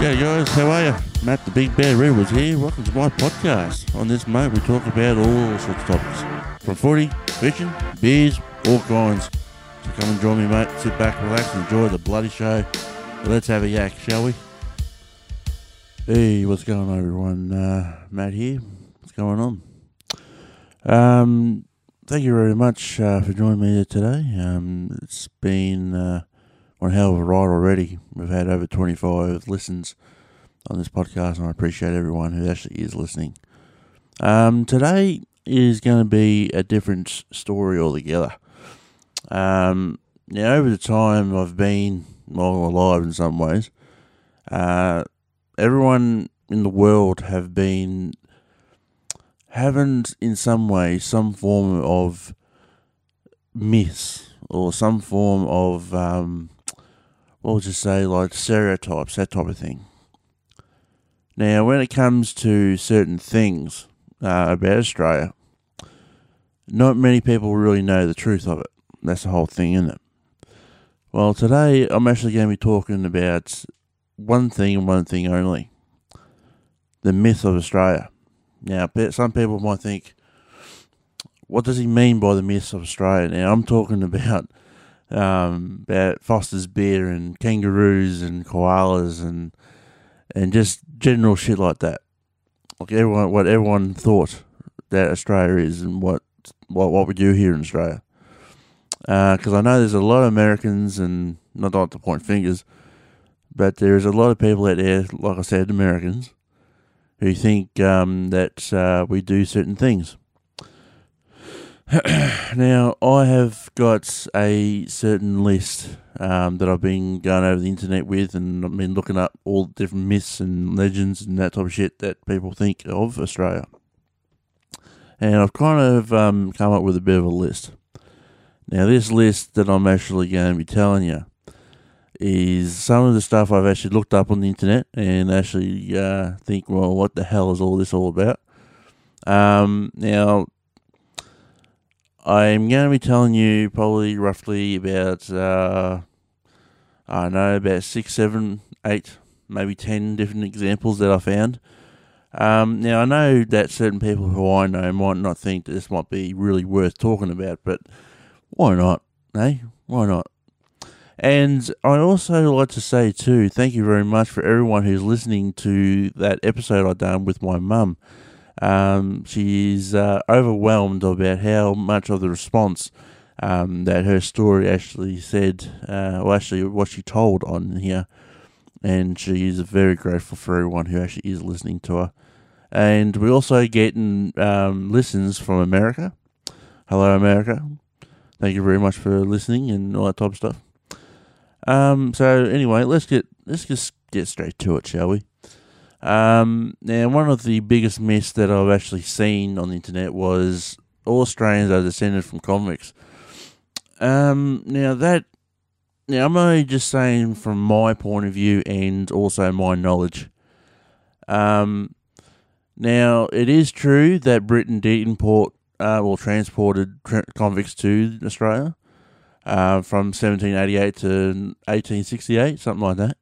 Yeah, guys, how are you? Matt the Big Bear Edwards here. Welcome to my podcast. On this, mate, we talk about all sorts of topics from footy, fishing, beers, all kinds. So come and join me, mate. Sit back, relax, enjoy the bloody show. Let's have a yak, shall we? Hey, what's going on, everyone? Uh, Matt here. What's going on? Um, thank you very much uh, for joining me today. Um, it's been uh, one hell of a ride already. We've had over 25 listens on this podcast, and I appreciate everyone who actually is listening. Um, today is going to be a different story altogether. Um, now, over the time I've been well, alive in some ways, uh, everyone in the world have been having, in some way, some form of myths or some form of um, what would you say, like stereotypes, that type of thing. Now, when it comes to certain things uh, about Australia, not many people really know the truth of it. That's the whole thing, isn't it? Well, today I'm actually going to be talking about one thing and one thing only the myth of Australia. Now, some people might think, what does he mean by the myth of Australia? Now, I'm talking about um, about Foster's beer and kangaroos and koalas and and just general shit like that. Like everyone, what everyone thought that Australia is and what what what we do here in Australia. Because uh, I know there's a lot of Americans and not like to point fingers, but there's a lot of people out there, like I said, Americans, who think um, that uh, we do certain things. now, I have got a certain list um, that I've been going over the internet with, and I've been looking up all the different myths and legends and that type of shit that people think of Australia. And I've kind of um, come up with a bit of a list. Now, this list that I'm actually going to be telling you is some of the stuff I've actually looked up on the internet and actually uh, think, well, what the hell is all this all about? Um, now, I'm going to be telling you probably roughly about, uh, I don't know, about six, seven, eight, maybe ten different examples that I found. Um, now, I know that certain people who I know might not think that this might be really worth talking about, but why not? Eh? Why not? And I also like to say, too, thank you very much for everyone who's listening to that episode I done with my mum. Um, she's uh, overwhelmed about how much of the response um, that her story actually said, uh, or actually what she told on here. And she is very grateful for everyone who actually is listening to her. And we're also getting um, listens from America. Hello, America. Thank you very much for listening and all that type of stuff. Um, so anyway, let's get let's just get straight to it, shall we? Um, now, one of the biggest myths that I've actually seen on the internet was all Australians are descended from convicts. Um, now that, now I'm only just saying from my point of view and also my knowledge. Um, now it is true that Britain did import, uh, well, transported tra- convicts to Australia, uh, from 1788 to 1868, something like that.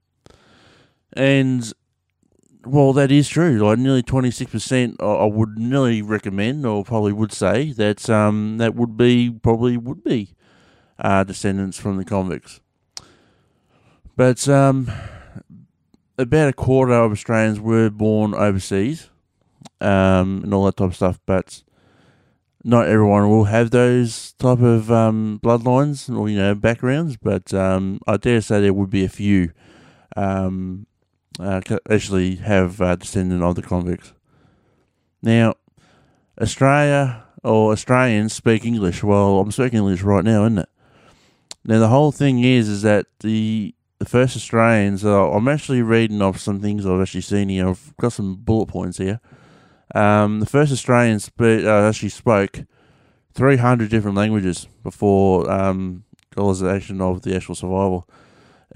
And well, that is true. Like nearly twenty six percent, I would nearly recommend, or probably would say that um, that would be probably would be uh, descendants from the convicts. But um, about a quarter of Australians were born overseas, um, and all that type of stuff. But not everyone will have those type of um, bloodlines or you know backgrounds. But um, I dare say there would be a few um, uh, actually have uh, descendant of the convicts. Now, Australia or Australians speak English. Well, I'm speaking English right now, isn't it? Now the whole thing is, is that the the first Australians. Uh, I'm actually reading off some things I've actually seen here. I've got some bullet points here. Um, the first Australians spe- uh, actually spoke 300 different languages before um, colonization of the actual survival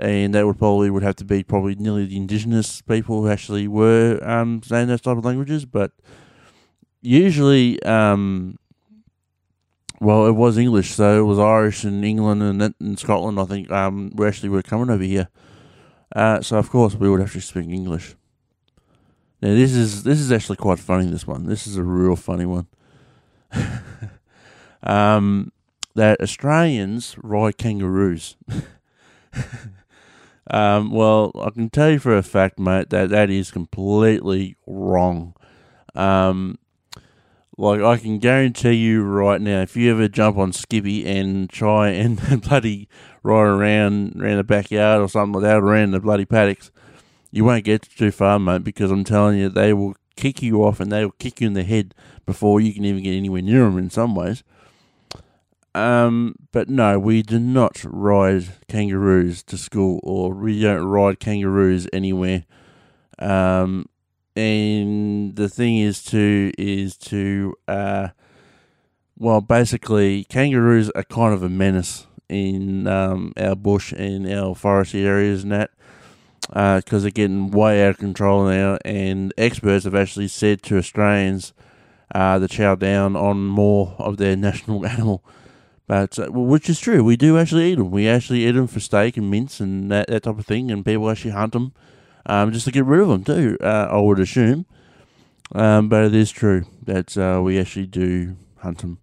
and that would probably would have to be probably nearly the indigenous people who actually were um, saying those type of languages. But usually, um, well, it was English, so it was Irish in England and, and Scotland. I think um, we actually were coming over here. Uh, so of course we would to speak English. Now this is this is actually quite funny. This one, this is a real funny one. um, that Australians ride kangaroos. um, well, I can tell you for a fact, mate, that that is completely wrong. Um, like I can guarantee you right now, if you ever jump on Skippy and try and bloody ride around around the backyard or something like that, around the bloody paddocks, you won't get too far, mate. Because I'm telling you, they will kick you off and they will kick you in the head before you can even get anywhere near them. In some ways. Um, but no, we do not ride kangaroos to school, or we don't ride kangaroos anywhere. Um, and the thing is to is to uh, well, basically, kangaroos are kind of a menace in um, our bush and our foresty areas and that because uh, they're getting way out of control now. And experts have actually said to Australians uh, to chow down on more of their national animal. But uh, which is true, we do actually eat them. We actually eat them for steak and mince and that, that type of thing. And people actually hunt them um, just to get rid of them too. Uh, I would assume, um, but it is true that uh, we actually do hunt them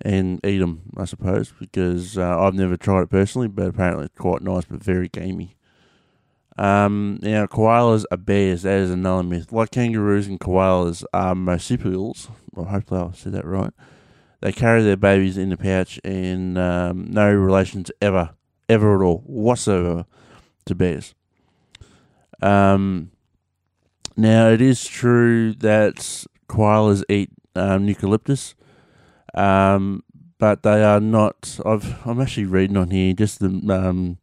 and eat them. I suppose because uh, I've never tried it personally, but apparently it's quite nice, but very gamey. Um, now, koalas are bears. That is another myth. Like kangaroos and koalas are marsupials. Well, hopefully I said that right. They carry their babies in the pouch and um, no relations ever, ever at all, whatsoever, to bears. Um, now, it is true that koalas eat um, eucalyptus, um, but they are not. I've I'm actually reading on here just the um,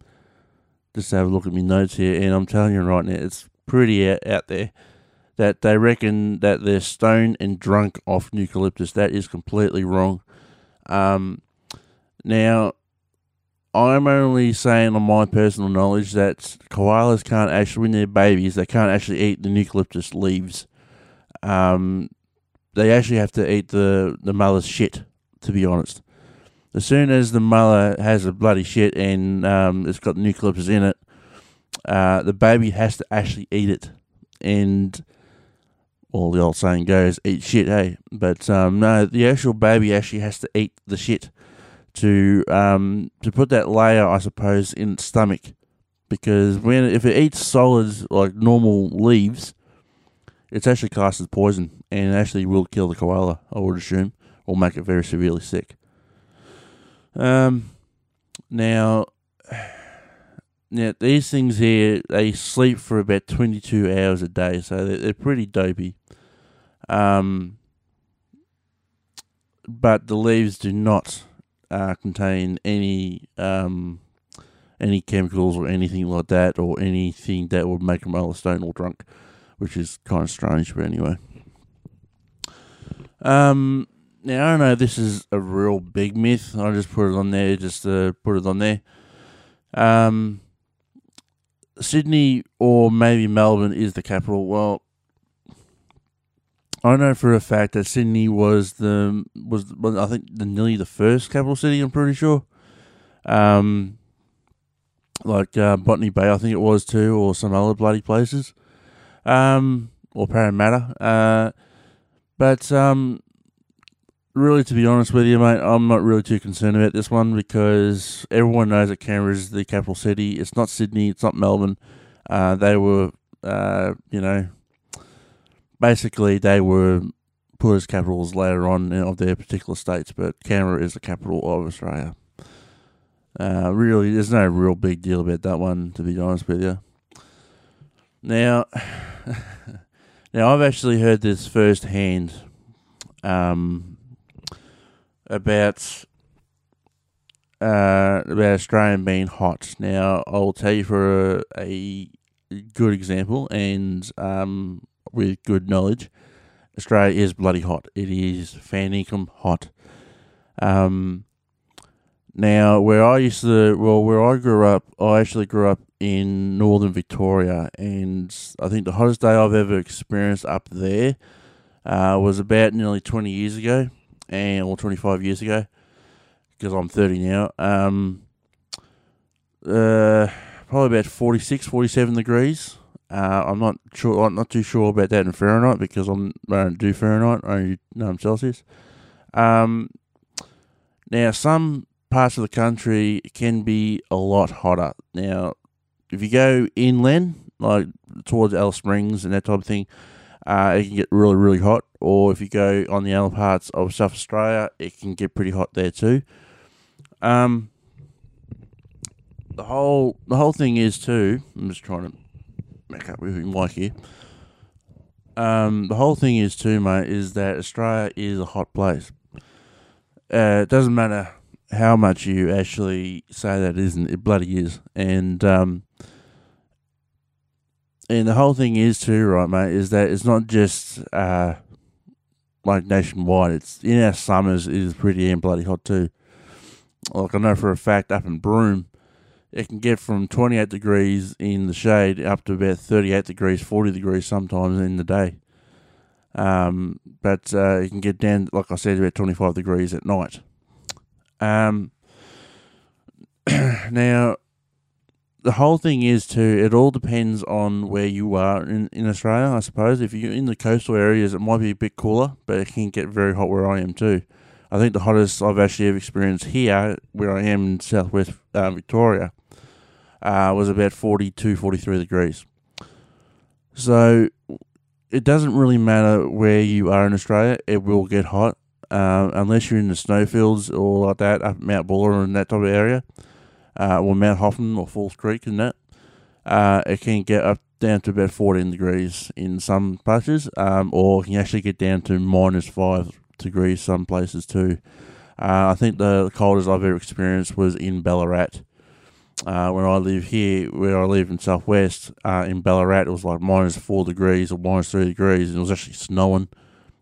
just have a look at my notes here, and I'm telling you right now, it's pretty out, out there that they reckon that they're stoned and drunk off eucalyptus. That is completely wrong. Um, now, I'm only saying on my personal knowledge that koalas can't actually, when they're babies, they can't actually eat the eucalyptus leaves. Um, they actually have to eat the, the mother's shit, to be honest. As soon as the mother has a bloody shit and um, it's got eucalyptus in it, uh, the baby has to actually eat it. And, well, the old saying goes, eat shit, hey? But um, no, the actual baby actually has to eat the shit to um, to put that layer, I suppose, in its stomach. Because when if it eats solids like normal leaves, it's actually classed as poison and actually will kill the koala, I would assume, or make it very severely sick. Um, now, now these things here they sleep for about twenty two hours a day, so they're, they're pretty dopey. Um, but the leaves do not uh, contain any um, any chemicals or anything like that, or anything that would make them either stoned or drunk, which is kind of strange. But anyway, um, now, I don't know this is a real big myth. I just put it on there just to put it on there. Um, Sydney or maybe Melbourne is the capital. Well, I know for a fact that Sydney was the was, I think the nearly the first capital city. I'm pretty sure. Um, like uh, Botany Bay, I think it was too, or some other bloody places. Um, or Parramatta. Uh, but um, really, to be honest with you, mate, I'm not really too concerned about this one because everyone knows that Canberra is the capital city. It's not Sydney. It's not Melbourne. Uh, they were, uh, you know, basically they were put as capitals later on of their particular states, but Canberra is the capital of Australia. Uh, really, there's no real big deal about that one, to be honest with you. Now, now I've actually heard this firsthand. Um, about uh, about Australian being hot. Now, I'll tell you for a, a good example and um, with good knowledge, Australia is bloody hot. It is fanicum hot. Um, now, where I used to, well, where I grew up, I actually grew up in northern Victoria, and I think the hottest day I've ever experienced up there uh, was about nearly 20 years ago and or 25 years ago because I'm 30 now. Um, uh, probably about 46, 47 degrees. Uh, I'm not sure. I'm not too sure about that in Fahrenheit because I'm, I don't do Fahrenheit. I only know Celsius. Um, now some parts of the country can be a lot hotter. Now, if you go inland, like towards Alice Springs and that type of thing, uh, it can get really, really hot. Or if you go on the other parts of South Australia, it can get pretty hot there too. Um, the whole the whole thing is too. I'm just trying to make up with mic here. Um, the whole thing is too, mate, is that Australia is a hot place. Uh, it doesn't matter how much you actually say that it isn't. It bloody is, and um, and the whole thing is too, right, mate, is that it's not just uh, like nationwide. It's in our summers it is pretty damn bloody hot too. Like I know for a fact up in Broome, it can get from 28 degrees in the shade up to about 38 degrees, 40 degrees sometimes in the day. Um, but uh, it can get down, like I said, about 25 degrees at night. Um, now, the whole thing is too, it all depends on where you are in, in Australia, I suppose. If you're in the coastal areas, it might be a bit cooler, but it can get very hot where I am too. I think the hottest I've actually ever experienced here, where I am in southwest uh, Victoria, uh, was about 42, 43 degrees. So it doesn't really matter where you are in Australia, it will get hot. Uh, unless you're in the snowfields or like that, up Mount Buller and that type of area, uh, or Mount Hotham or Falls Creek and that, uh, it can get up down to about 14 degrees in some places, um, or can actually get down to minus 5 degrees some places too. Uh, I think the coldest I've ever experienced was in Ballarat uh, where I live here, where I live in Southwest, uh, in Ballarat, it was like minus four degrees or minus three degrees, and it was actually snowing.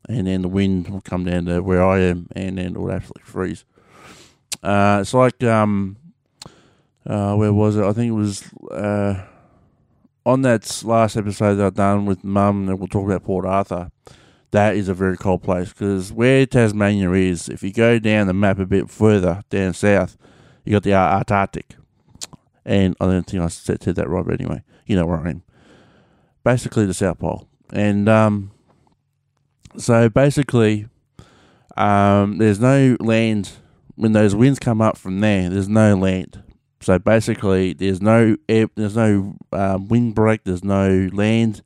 And then the wind would come down to where I am, and then it would absolutely freeze. Uh, it's like, um, uh, where was it? I think it was uh, on that last episode that I've done with Mum, that we'll talk about Port Arthur. That is a very cold place because where Tasmania is, if you go down the map a bit further down south, you got the Antarctic and I don't think I said, said that right, but anyway, you know where I am. Basically, the South Pole, and um, so basically, um, there's no land when those winds come up from there. There's no land, so basically, there's no air, there's no um, wind break, there's no land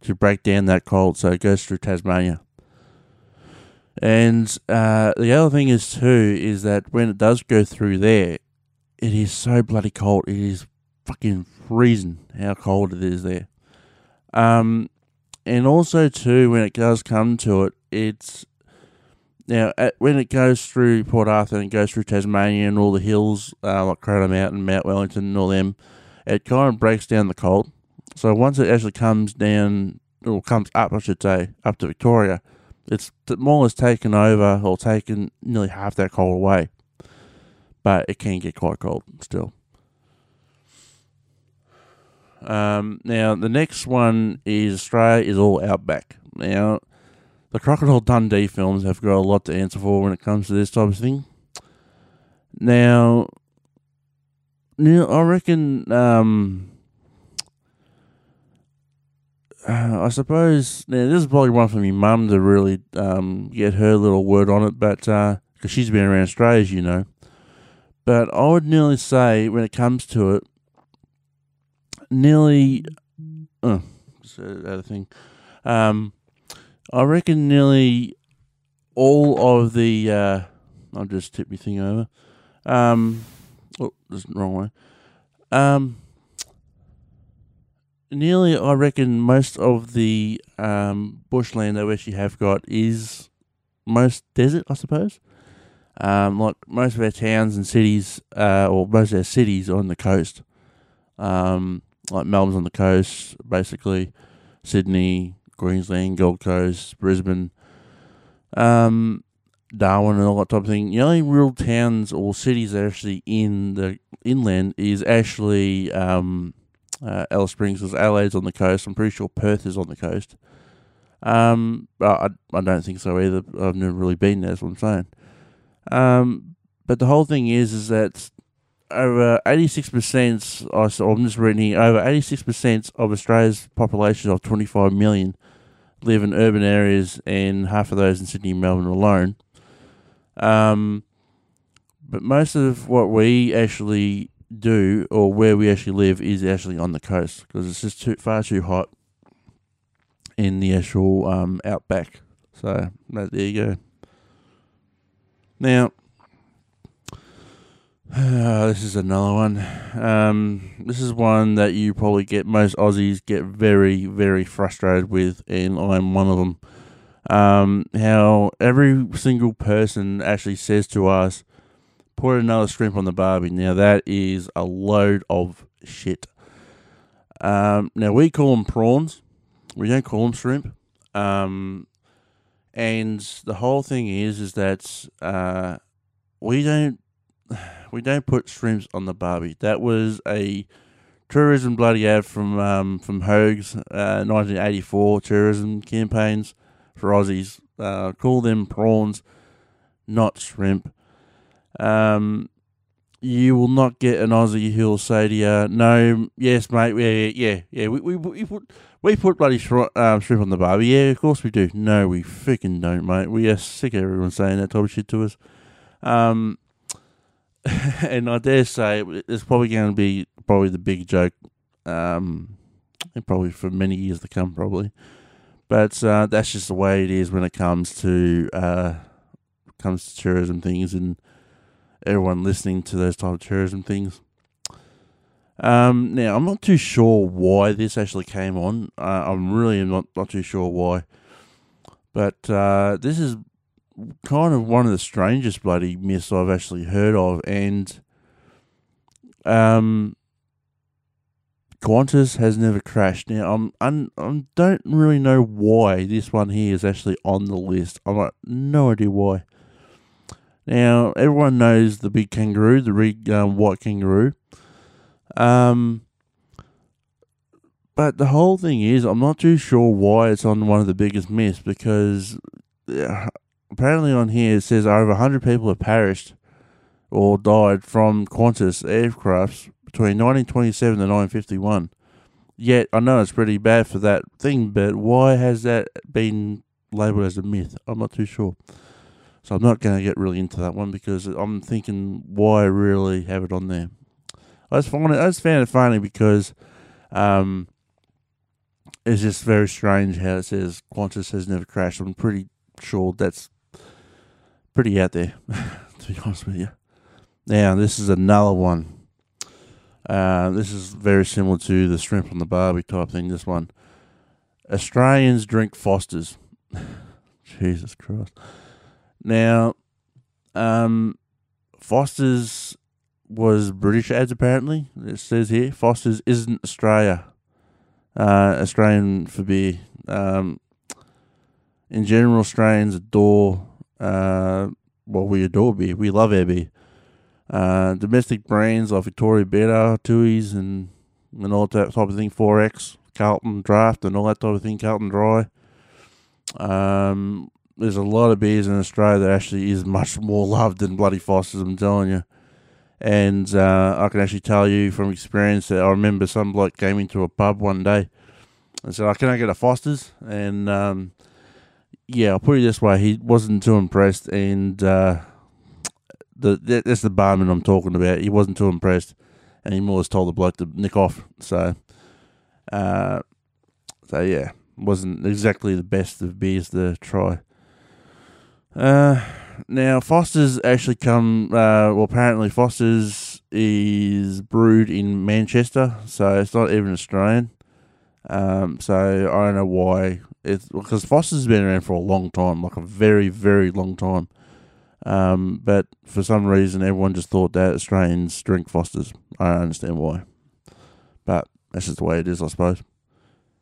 to break down that cold, so it goes through Tasmania. And uh, the other thing is too is that when it does go through there, it is so bloody cold. It is fucking freezing how cold it is there. Um, and also too, when it does come to it, it's now at, when it goes through Port Arthur and goes through Tasmania and all the hills uh, like Cradle Mountain, Mount Wellington, and all them, it kind of breaks down the cold. So once it actually comes down or comes up, I should say, up to Victoria, it's more or less taken over or taken nearly half that cold away but it can get quite cold still. Um, now the next one is Australia is all outback. Now the Crocodile Dundee films have got a lot to answer for when it comes to this type of thing. Now, now I reckon. Um, uh, I suppose now this is probably one for my mum to really um, get her little word on it, but because uh, she's been around Australia, as you know. But I would nearly say, when it comes to it, nearly. Oh, the other thing. Um, I reckon nearly all of the. Uh, I'll just tip my thing over. Um, oh, that's the wrong way. Um, nearly, I reckon most of the um, bushland that we actually have got is most desert, I suppose. Um, like most of our towns and cities, uh, or most of our cities are on the coast. Um, like Melbourne's on the coast, basically. Sydney, Queensland, Gold Coast, Brisbane, um, Darwin, and all that type of thing. The only real towns or cities that are actually in the inland is actually um, uh, Alice Springs, because Adelaide's on the coast. I'm pretty sure Perth is on the coast. Um, I, I don't think so either. I've never really been there, that's what I'm saying. Um, but the whole thing is, is that over 86%, I saw, I'm just reading here, over 86% of Australia's population of 25 million live in urban areas, and half of those in Sydney and Melbourne alone. Um, but most of what we actually do, or where we actually live, is actually on the coast because it's just too far too hot in the actual um, outback. So there you go. Now, uh, this is another one. Um, this is one that you probably get most Aussies get very, very frustrated with, and I'm one of them. Um, how every single person actually says to us, "Put another shrimp on the barbie." Now that is a load of shit. Um, now we call them prawns. We don't call them shrimp. Um, and the whole thing is, is that uh, we don't we don't put shrimps on the barbie. That was a tourism bloody ad from um, from Hogan's uh, 1984 tourism campaigns for Aussies. Uh, call them prawns, not shrimp. Um, you will not get an Aussie who'll say to you, "No, yes, mate, yeah, yeah, yeah, we we, we put we put bloody um, shrimp on the barbie. Yeah, of course we do. No, we freaking don't, mate. We are sick of everyone saying that type of shit to us. Um, and I dare say it's probably going to be probably the big joke, um, and probably for many years to come, probably. But uh, that's just the way it is when it comes to uh, comes to tourism things and everyone listening to those type of terrorism things. Um, now I'm not too sure why this actually came on. Uh, I'm really not not too sure why, but uh, this is kind of one of the strangest bloody myths I've actually heard of, and um, Qantas has never crashed. Now I'm, I'm I don't really know why this one here is actually on the list. I've got no idea why. Now everyone knows the big kangaroo, the big um, white kangaroo. Um, but the whole thing is, I'm not too sure why it's on one of the biggest myths because apparently on here it says over 100 people have perished or died from Qantas aircrafts between 1927 and 1951. Yet, I know it's pretty bad for that thing, but why has that been labelled as a myth? I'm not too sure. So I'm not going to get really into that one because I'm thinking why really have it on there. I just found it, I just found it funny because um, it's just very strange how it says Qantas has never crashed. I'm pretty sure that's pretty out there, to be honest with you. Now, this is another one. Uh, this is very similar to the shrimp on the barbie type thing. This one. Australians drink Fosters. Jesus Christ. Now, um, Foster's was British ads apparently. It says here Foster's isn't Australia. Uh, Australian for beer. Um, in general, Australians adore uh, well, we adore beer. We love our beer. Uh, domestic brands like Victoria Bitter, Tooheys, and and all that type of thing. XXXX, Carlton Draft, and all that type of thing. Carlton Dry. Um, there's a lot of beers in Australia that actually is much more loved than bloody Foster's. I'm telling you. And uh, I can actually tell you from experience that I remember some bloke came into a pub one day and said, "I can I get a Foster's?" And um, yeah, I'll put it this way: he wasn't too impressed, and uh, the that's the barman I'm talking about. He wasn't too impressed, and he more just told the bloke to nick off. So, uh, so yeah, wasn't exactly the best of beers to try. Uh, now Foster's actually come. Uh, well, apparently Foster's is brewed in Manchester, so it's not even Australian. Um, so I don't know why it's because Foster's been around for a long time, like a very, very long time. Um, but for some reason, everyone just thought that Australians drink Foster's. I don't understand why, but that's just the way it is, I suppose.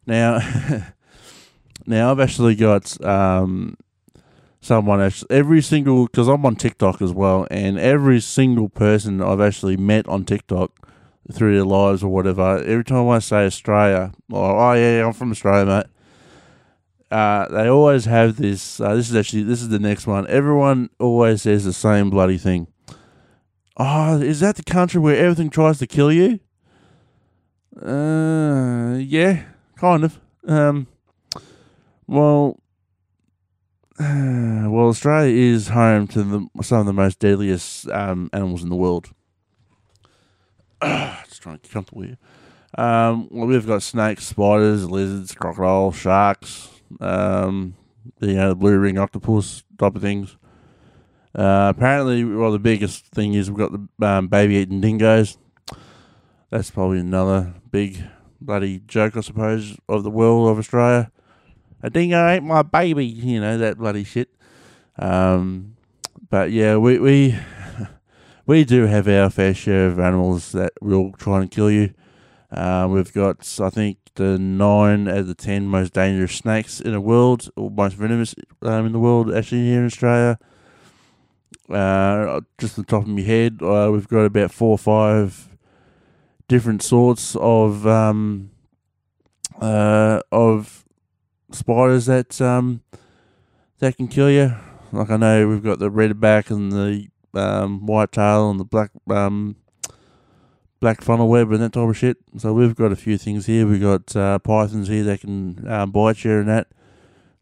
Now, now I've actually got um, someone actually every single because I'm on TikTok as well, and every single person I've actually met on TikTok through their lives or whatever. Every time I say Australia, or oh yeah, I'm from Australia, mate uh, they always have this. Uh, this is actually this is the next one. Everyone always says the same bloody thing. Oh, is that the country where everything tries to kill you? Uh, yeah, kind of. Um, well, well, Australia is home to the, some of the most deadliest um, animals in the world. Just trying to get comfortable here. Um, well, we've got snakes, spiders, lizards, crocodiles, sharks, um, the, you know, the blue ring octopus type of things. Uh, apparently, well, the biggest thing is we've got the um, baby eating dingoes. That's probably another big bloody joke, I suppose, of the world of Australia. A dingo ate my baby, you know, that bloody shit. Um, but yeah, we, we, we do have our fair share of animals that will try and kill you. Uh, we've got, I think, the nine out of the ten most dangerous snakes in the world, or most venomous um, in the world, actually here in Australia. Uh, just the top of my head, uh, we've got about four or five different sorts of um, uh, of spiders that um, that can kill you. Like I know we've got the redback and the um, white tail and the black um, black funnel web and that type of shit. So we've got a few things here. We've got uh, pythons here that can um, bite you and that.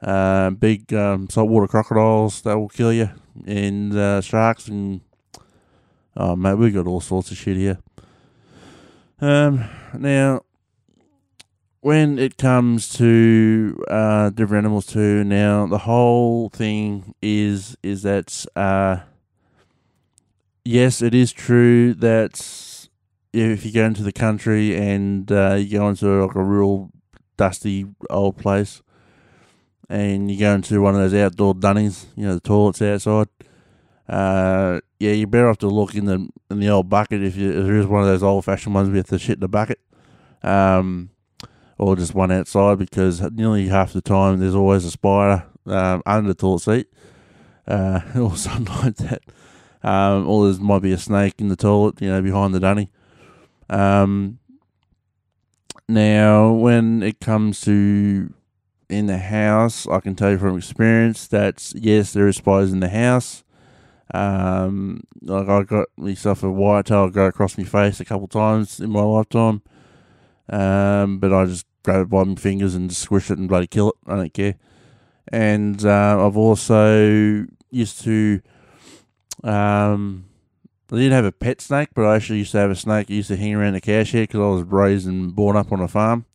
Uh, big um, saltwater crocodiles that will kill you, and uh, sharks and oh mate, we've got all sorts of shit here. Um, now, when it comes to uh, different animals too, now the whole thing is is that uh, yes, it is true that if you go into the country and uh, you go into like a real dusty old place, and you go into one of those outdoor dunnies, you know, the toilets outside. Uh, yeah, you're better off to look in the in the old bucket if, you, if there is one of those old fashioned ones with the shit in the bucket, um, or just one outside because nearly half the time there's always a spider um, under the toilet seat, uh, or something like that. Um, or there might be a snake in the toilet, you know, behind the dunny. Um, now, when it comes to in the house, I can tell you from experience that yes, there is spiders in the house. Um, like I got myself a white tail go across my face a couple times in my lifetime. Um, but I just grab it by my fingers and squish it and bloody kill it. I don't care. And uh, I've also used to. Um, I didn't have a pet snake, but I actually used to have a snake I used to hang around the cow shed because I was raised and born up on a farm.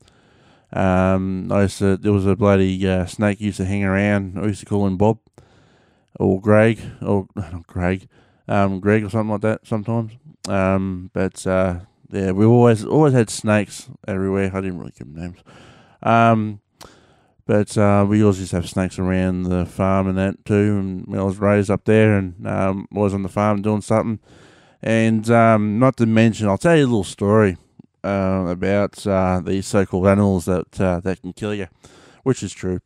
Um, I used to, there was a bloody uh, snake used to hang around. I used to call him Bob or Greg or not Greg, um, Greg or something like that sometimes. Um, but uh, yeah, we always always had snakes everywhere. I didn't really give them names. Um, but uh, we always used to have snakes around the farm and that too. And I was raised up there and um, was on the farm doing something. And um, not to mention, I'll tell you a little story uh, about uh, these so-called animals that uh, that can kill you, which is true.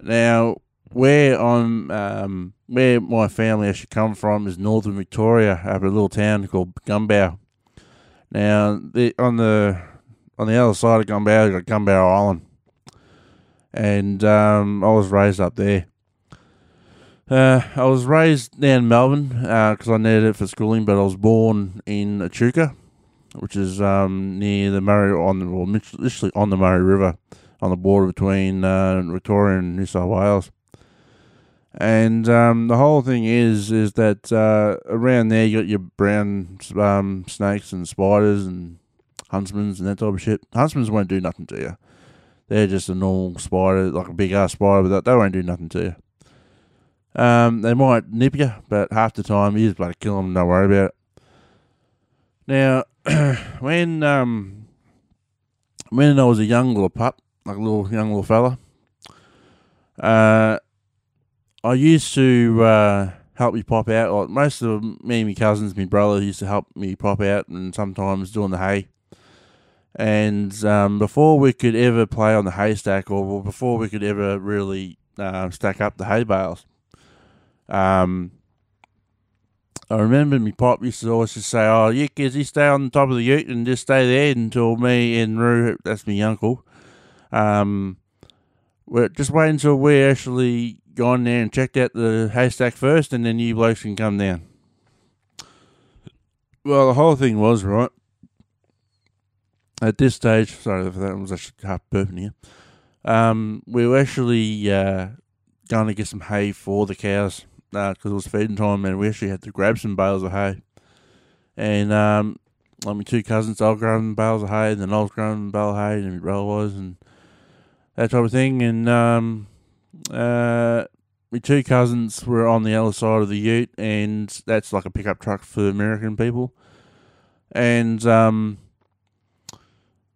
Now, where I'm, um, where my family actually come from is northern Victoria, up a little town called Gunbower. Now, the, on the on the other side of Gunbower, you got Gunbower Island, and um, I was raised up there. Uh, I was raised down in Melbourne because uh, I needed it for schooling, but I was born in Echuca, which is um, near the Murray on the well, literally on the Murray River, on the border between uh, Victoria and New South Wales. And um, the whole thing is is that uh, around there you got your brown um, snakes and spiders and huntsmans and that type of shit. Huntsmans won't do nothing to you. They're just a normal spider, like a big ass spider, but they won't do nothing to you. Um, they might nip you, but half the time you just bloody kill them. Don't worry about it. Now, when um, when I was a young little pup, like a little young little fella, uh, I used to uh, help me pop out. Like most of me and my cousins, my brother used to help me pop out, and sometimes doing the hay. And um, before we could ever play on the haystack, or before we could ever really uh, stack up the hay bales, um, I remember my pop used to always just say, "Oh, you kids, you stay on the top of the ute and just stay there until me and Roo, that's my uncle, um, we're just wait until we actually gone there and checked out the haystack first, and then you blokes can come down. Well, the whole thing was right. At this stage, sorry for that, I was actually half burping here. Um, we were actually uh, going to get some hay for the cows because uh, it was feeding time, and we actually had to grab some bales of hay. And um, like my two cousins, I was grabbing bales of hay, and then I was grabbing bale of hay, and my brother was, and that type of thing. And um, uh, my two cousins were on the other side of the ute, and that's like a pickup truck for American people. And um,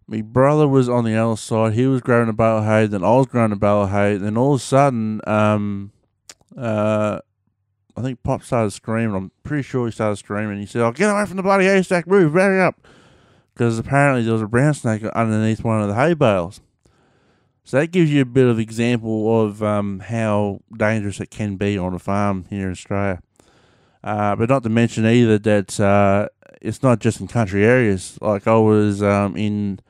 my brother was on the other side. He was grabbing a bale of hay. Then I was grabbing a bale of hay. Then all of a sudden, um, uh, I think Pop started screaming. I'm pretty sure he started screaming. He said, "Oh, get away from the bloody haystack! Move, hurry up!" Because apparently there was a brown snake underneath one of the hay bales. So that gives you a bit of example of um, how dangerous it can be on a farm here in Australia. Uh, but not to mention either that uh, it's not just in country areas. Like I was um, in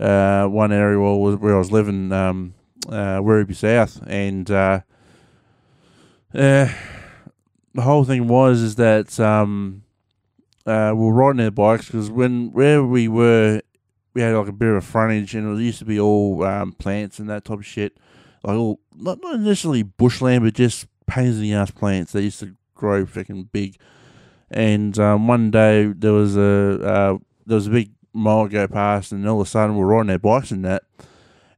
uh, one area where, I was living, um, uh, Werribee South, and uh, uh, the whole thing was is that um, uh, we were riding our bikes because when where we were, we had like a bit of a frontage, and it used to be all um, plants and that type of shit, like all not not necessarily bushland, but just pains in the ass plants that used to grow freaking big. And um, one day there was a uh, there was a big mile go past, and all of a sudden we're riding our bikes and that,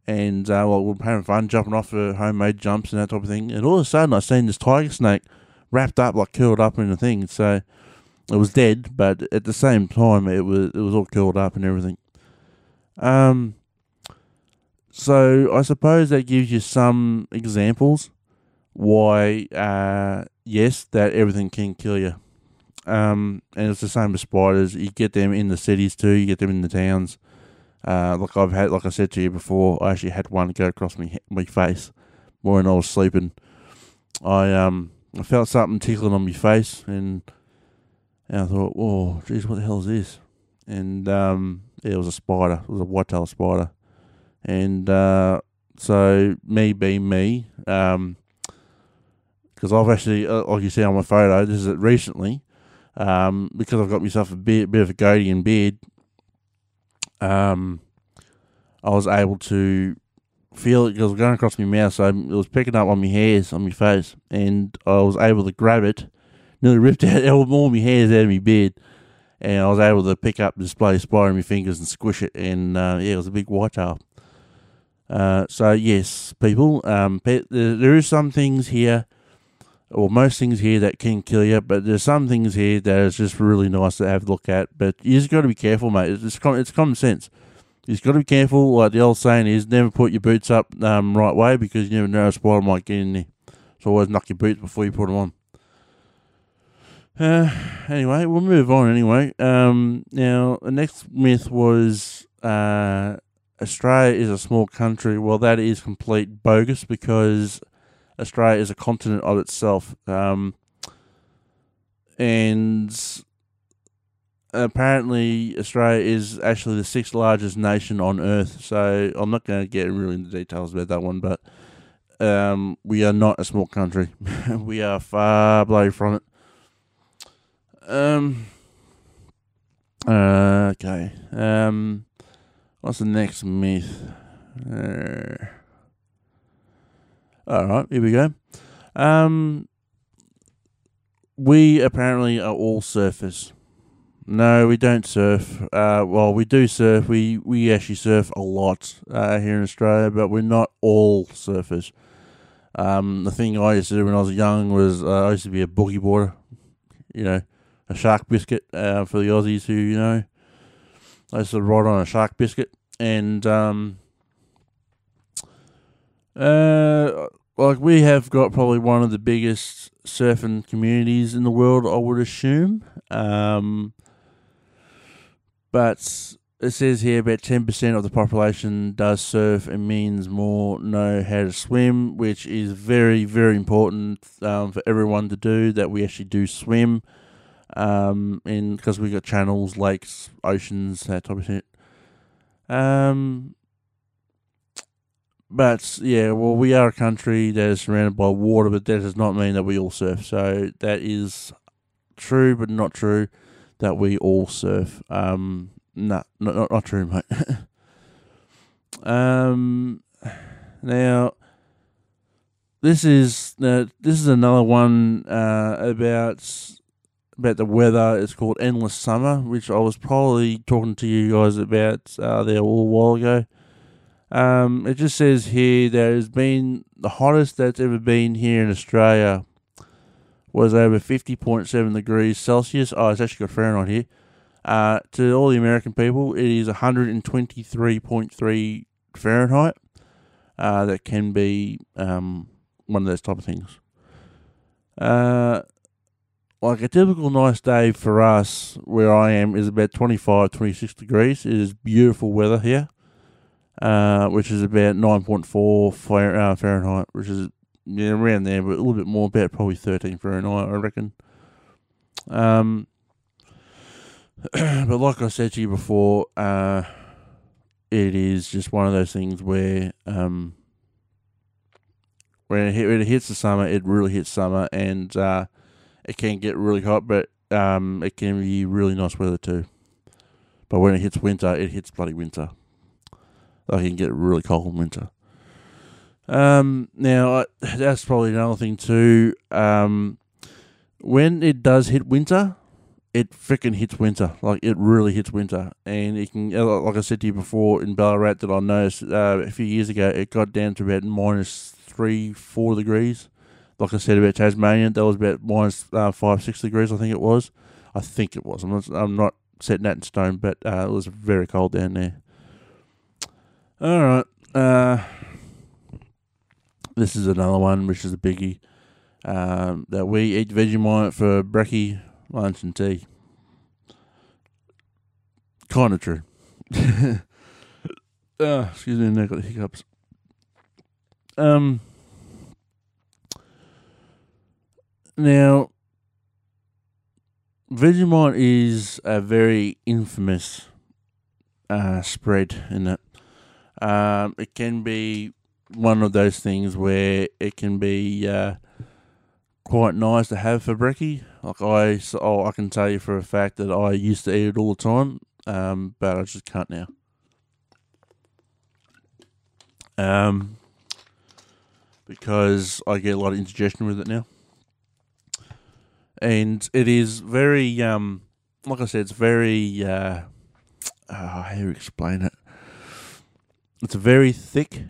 and uh, well, we're having fun jumping off for homemade jumps and that type of thing. And all of a sudden, I seen this tiger snake wrapped up, like curled up in a thing. So it was dead, but at the same time, it was it was all curled up and everything. Um. So I suppose that gives you some examples why, uh, yes, that everything can kill you. Um, and it's the same with spiders. You get them in the cities too. You get them in the towns. Uh, like I've had, like I said to you before, I actually had one go across my my face when I was sleeping. I um I felt something tickling on my face, and, and I thought, "Oh, geez, what the hell is this?" And um, it was a spider. It was a white-tailed spider, and uh, so me being me, um, because I've actually, uh, like you see on my photo, this is it recently um, because I've got myself a bit, bit of a goatee and beard, um, I was able to feel it because it was going across my mouth, so it was picking up on my hairs on my face, and I was able to grab it, nearly ripped out all my hairs out of my beard, and I was able to pick up this bloody spider in my fingers and squish it, and uh, yeah, it was a big whitetail. Uh, so yes, people, um, there is some things here or most things here that can kill you, but there's some things here that is just really nice to have a look at. But you just got to be careful, mate. It's, it's, it's common sense. You've got to be careful. Like the old saying is, never put your boots up um, right way because you never know a spider might get in there. So always knock your boots before you put them on. Uh, anyway, we'll move on anyway. Um, now, the next myth was uh, Australia is a small country. Well, that is complete bogus because Australia is a continent of itself. Um, and apparently, Australia is actually the sixth largest nation on Earth. So I'm not going to get really into details about that one, but um, we are not a small country. we are far below from it. Um. Uh, okay. Um. What's the next myth? Uh, all right, here we go. Um, we apparently are all surfers. No, we don't surf. Uh, well, we do surf. We we actually surf a lot uh, here in Australia, but we're not all surfers. Um, the thing I used to do when I was young was uh, I used to be a boogie boarder. You know, a shark biscuit uh, for the Aussies who you know. they used to ride on a shark biscuit, and um, uh, like we have got probably one of the biggest surfing communities in the world, I would assume. Um, but it says here about 10% of the population does surf and means more know how to swim, which is very, very important um, for everyone to do, that we actually do swim. Um, and because we got channels, lakes, oceans, that type of shit. Um, but yeah, well, we are a country that is surrounded by water, but that does not mean that we all surf. So that is true, but not true. that we all surf. Um, nah, not not, not true, mate. um, now this is uh, this is another one uh, about about the weather. It's called Endless Summer, which I was probably talking to you guys about uh, there a while ago. Um, it just says here there has been the hottest that's ever been here in Australia was over 50.7 degrees Celsius. Oh, it's actually got Fahrenheit here. Uh, to all the American people, it is 123.3 Fahrenheit. Uh, that can be um, one of those type of things. Uh, like a typical nice day for us where I am is about 25, 26 degrees. It is beautiful weather here, uh, which is about 9.4 uh, Fahrenheit, which is yeah, around there, but a little bit more, about probably 13 Fahrenheit, I reckon. Um, but like I said to you before, uh, it is just one of those things where um, when, it hit, when it hits the summer, it really hits summer, and uh, it can get really hot, but um, it can be really nice weather too. But when it hits winter, it hits bloody winter. Like it can get really cold in winter. Um, now that's probably another thing too. Um, when it does hit winter, it freaking hits winter. Like it really hits winter, and it can. Uh, like I said to you before in Ballarat, that I noticed uh, a few years ago, it got down to about minus three, four degrees. Like I said about Tasmania, that was about minus, uh, five, six degrees. I think it was. I think it was. I'm not. I'm not setting that in stone, but uh, it was very cold down there. All right. Uh, this is another one, which is a biggie. Um, that we eat Vegemite for brekkie, lunch, and tea. Kind of true. uh, excuse me, I got the hiccups. Um. Now, Vegemite is a very infamous uh, spread in that um, it can be one of those things where it can be uh, quite nice to have for brekkie. Like I, oh, I can tell you for a fact that I used to eat it all the time, um, but I just can't now. Um, because I get a lot of indigestion with it now, and it is very um, like I said, it's very uh, uh how do you explain it? It's very thick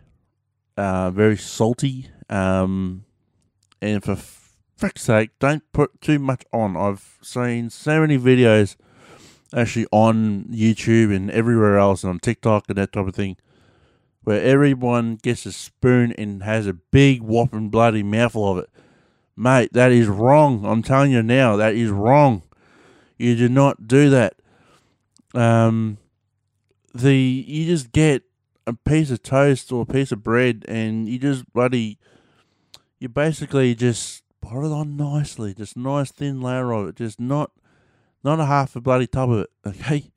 uh, very salty. Um, and for frick's sake, don't put too much on. I've seen so many videos actually on YouTube and everywhere else and on TikTok and that type of thing where everyone gets a spoon and has a big whopping bloody mouthful of it. Mate, that is wrong. I'm telling you now, that is wrong. You do not do that. Um, the you just get a piece of toast or a piece of bread and you just bloody you basically just put it on nicely, just nice thin layer of it, just not not a half a bloody tub of it. Okay,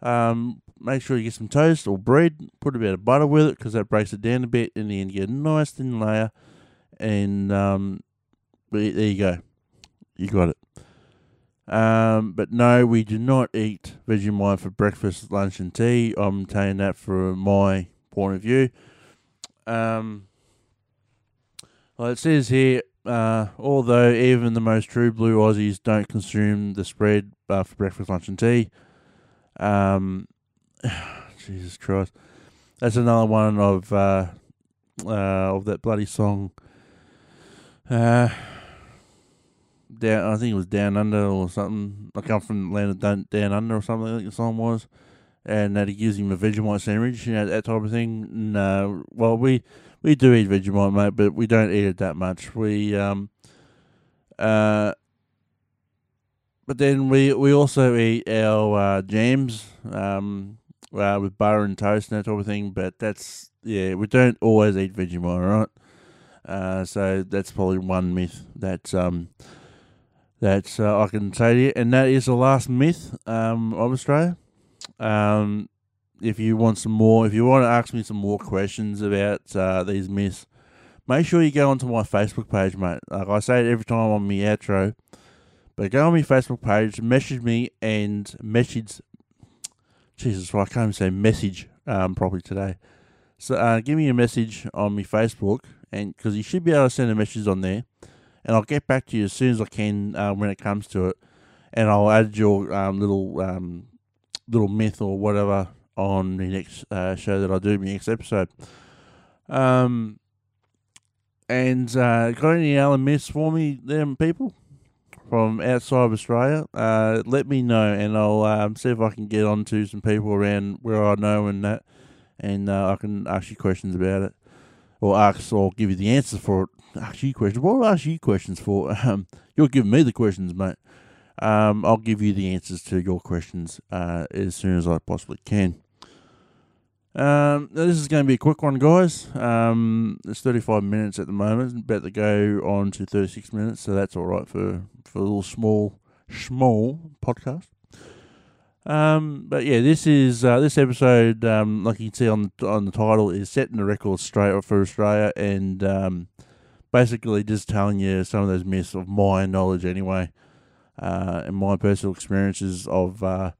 um, make sure you get some toast or bread, put a bit of butter with it because that breaks it down a bit, and then get a nice thin layer. And um, there you go, you got it. Um, but no, we do not eat Vegemite for breakfast, lunch, and tea. I'm telling that for my point of view. Um, well, it says here, uh, although even the most true blue Aussies don't consume the spread uh, for breakfast, lunch, and tea. Um, Jesus Christ, that's another one of uh, uh, of that bloody song. Uh, down, I think it was Down Under or something. I come from land of Down, down Under or something. I think the song was and that he gives him a Vegemite sandwich, you know, that type of thing. No, well, we we do eat Vegemite, mate, but we don't eat it that much. We um uh. But then we, we also eat our uh, jams um, uh, with butter and toast and that type of thing. But that's yeah, we don't always eat Vegemite, right? Uh, so that's probably one myth that um, that uh, I can say to you, and that is the last myth um, of Australia. Um, if you want some more, if you want to ask me some more questions about uh, these myths, make sure you go onto my Facebook page, mate. Like I say it every time on my outro, But go on my Facebook page, message me, and message. Jesus, well, I can't even say message um, properly today. So uh, give me a message on my Facebook, and because you should be able to send a message on there, and I'll get back to you as soon as I can uh, when it comes to it, and I'll add your um, little um, little myth or whatever on the next uh, show that I do, the next episode. Um, and uh, got any other myths for me, them people from outside of Australia? Uh, let me know, and I'll um, see if I can get on to some people around where I know and that, and uh, I can ask you questions about it, or ask or give you the answers for it. Ask you questions. What will I ask you questions for? Um, you're giving me the questions, mate. Um, I'll give you the answers to your questions uh, as soon as I possibly can. Um, this is going to be a quick one, guys. Um, it's 35 minutes at the moment. About to go on to 36 minutes, so that's all right for for a little small small podcast. Um, but yeah, this is uh, this episode, um, like you can see on the, on the title, is setting the record straight for Australia, and um, basically just telling you some of those myths of my knowledge, anyway, uh, and my personal experiences of uh,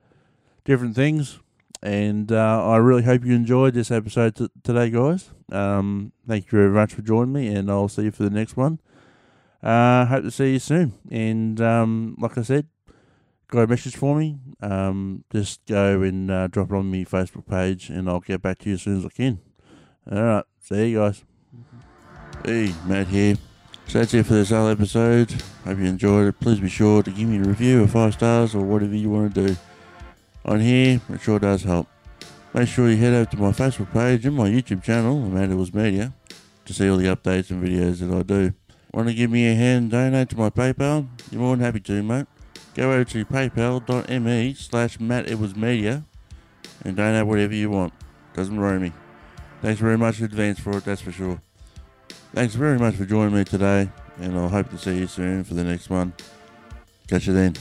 different things. And uh, I really hope you enjoyed this episode t- today, guys. Um, thank you very much for joining me, and I'll see you for the next one. Uh, hope to see you soon. And um, like I said, got a message for me, um, just go and uh, drop it on my Facebook page, and I'll get back to you as soon as I can. All right, see you guys. Hey, Matt here. So that's it for this whole episode. Hope you enjoyed it. Please be sure to give me a review of five stars or whatever you want to do on here. It sure does help. Make sure you head over to my Facebook page and my YouTube channel, Matt Edwards Media, to see all the updates and videos that I do. Want to give me a hand and donate to my PayPal? You're more than happy to, mate. Go over to paypal.me slash Matt Edwards Media and donate whatever you want. Doesn't worry me. Thanks very much in advance for it, that's for sure. Thanks very much for joining me today, and I'll hope to see you soon for the next one. Catch you then.